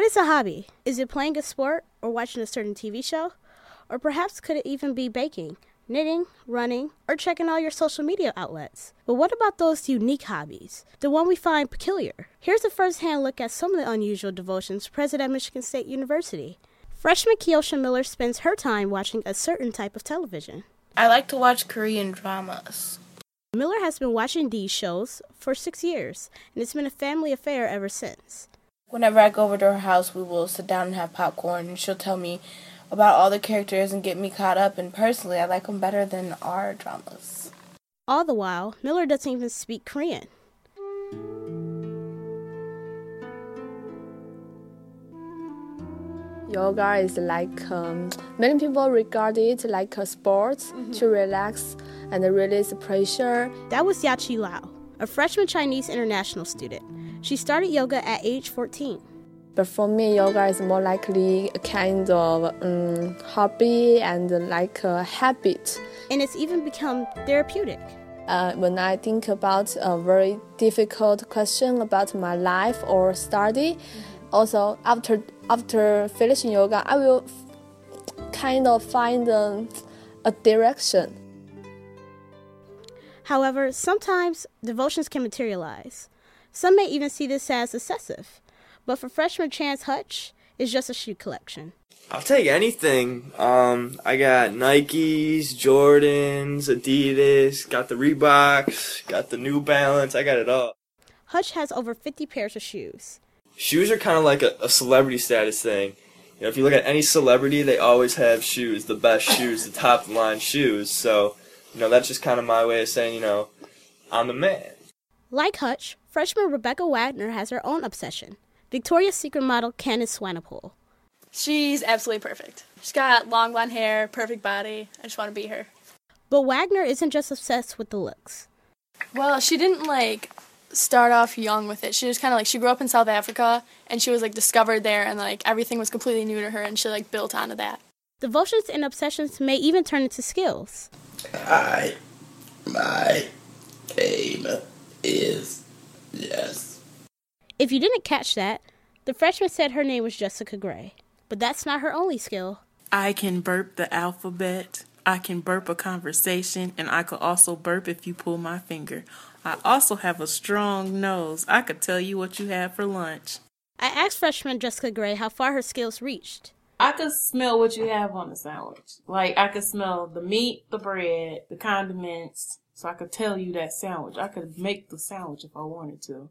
What is a hobby? Is it playing a sport or watching a certain TV show? Or perhaps could it even be baking, knitting, running, or checking all your social media outlets? But what about those unique hobbies? The one we find peculiar? Here's a first hand look at some of the unusual devotions present at Michigan State University. Freshman Keosha Miller spends her time watching a certain type of television. I like to watch Korean dramas. Miller has been watching these shows for six years, and it's been a family affair ever since. Whenever I go over to her house, we will sit down and have popcorn, and she'll tell me about all the characters and get me caught up. And personally, I like them better than our dramas. All the while, Miller doesn't even speak Korean. Yoga is like um, many people regard it like a sport mm-hmm. to relax and release pressure. That was Yachi Lao, a freshman Chinese international student. She started yoga at age 14. But for me, yoga is more likely a kind of um, hobby and like a habit. And it's even become therapeutic. Uh, when I think about a very difficult question about my life or study, mm-hmm. also after after finishing yoga, I will kind of find um, a direction. However, sometimes devotions can materialize. Some may even see this as excessive. But for freshman Chance Hutch, it's just a shoe collection. I'll take anything. Um, I got Nikes, Jordans, Adidas, got the Reeboks, got the New Balance. I got it all. Hutch has over 50 pairs of shoes shoes are kind of like a, a celebrity status thing. You know, if you look at any celebrity, they always have shoes, the best shoes, the top line shoes. So, you know, that's just kind of my way of saying, you know, I'm the man. Like Hutch, freshman Rebecca Wagner has her own obsession. Victoria's Secret model Candice Swanepoel. She's absolutely perfect. She's got long blonde hair, perfect body. I just want to be her. But Wagner isn't just obsessed with the looks. Well, she didn't like start off young with it. She was kind of like she grew up in South Africa and she was like discovered there and like everything was completely new to her and she like built onto that. Devotions and obsessions may even turn into skills. I my aim is yes. If you didn't catch that, the freshman said her name was Jessica Gray. But that's not her only skill. I can burp the alphabet. I can burp a conversation, and I could also burp if you pull my finger. I also have a strong nose. I could tell you what you had for lunch. I asked freshman Jessica Gray how far her skills reached. I could smell what you have on the sandwich. Like I could smell the meat, the bread, the condiments, so I could tell you that sandwich. I could make the sandwich if I wanted to.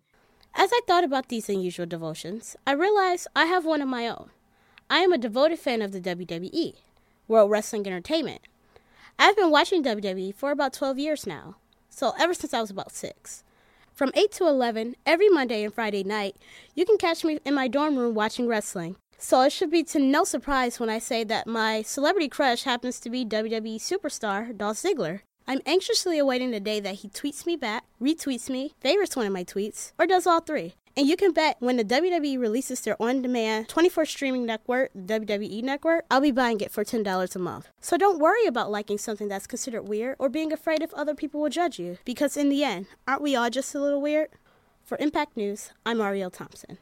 As I thought about these unusual devotions, I realized I have one of my own. I am a devoted fan of the WWE, World Wrestling Entertainment. I've been watching WWE for about 12 years now so ever since I was about six. From 8 to 11, every Monday and Friday night, you can catch me in my dorm room watching wrestling. So it should be to no surprise when I say that my celebrity crush happens to be WWE superstar Dolph Ziggler. I'm anxiously awaiting the day that he tweets me back, retweets me, favorites one of my tweets, or does all three. And you can bet when the WWE releases their on demand 24 streaming network, WWE Network, I'll be buying it for $10 a month. So don't worry about liking something that's considered weird or being afraid if other people will judge you, because in the end, aren't we all just a little weird? For Impact News, I'm Ariel Thompson.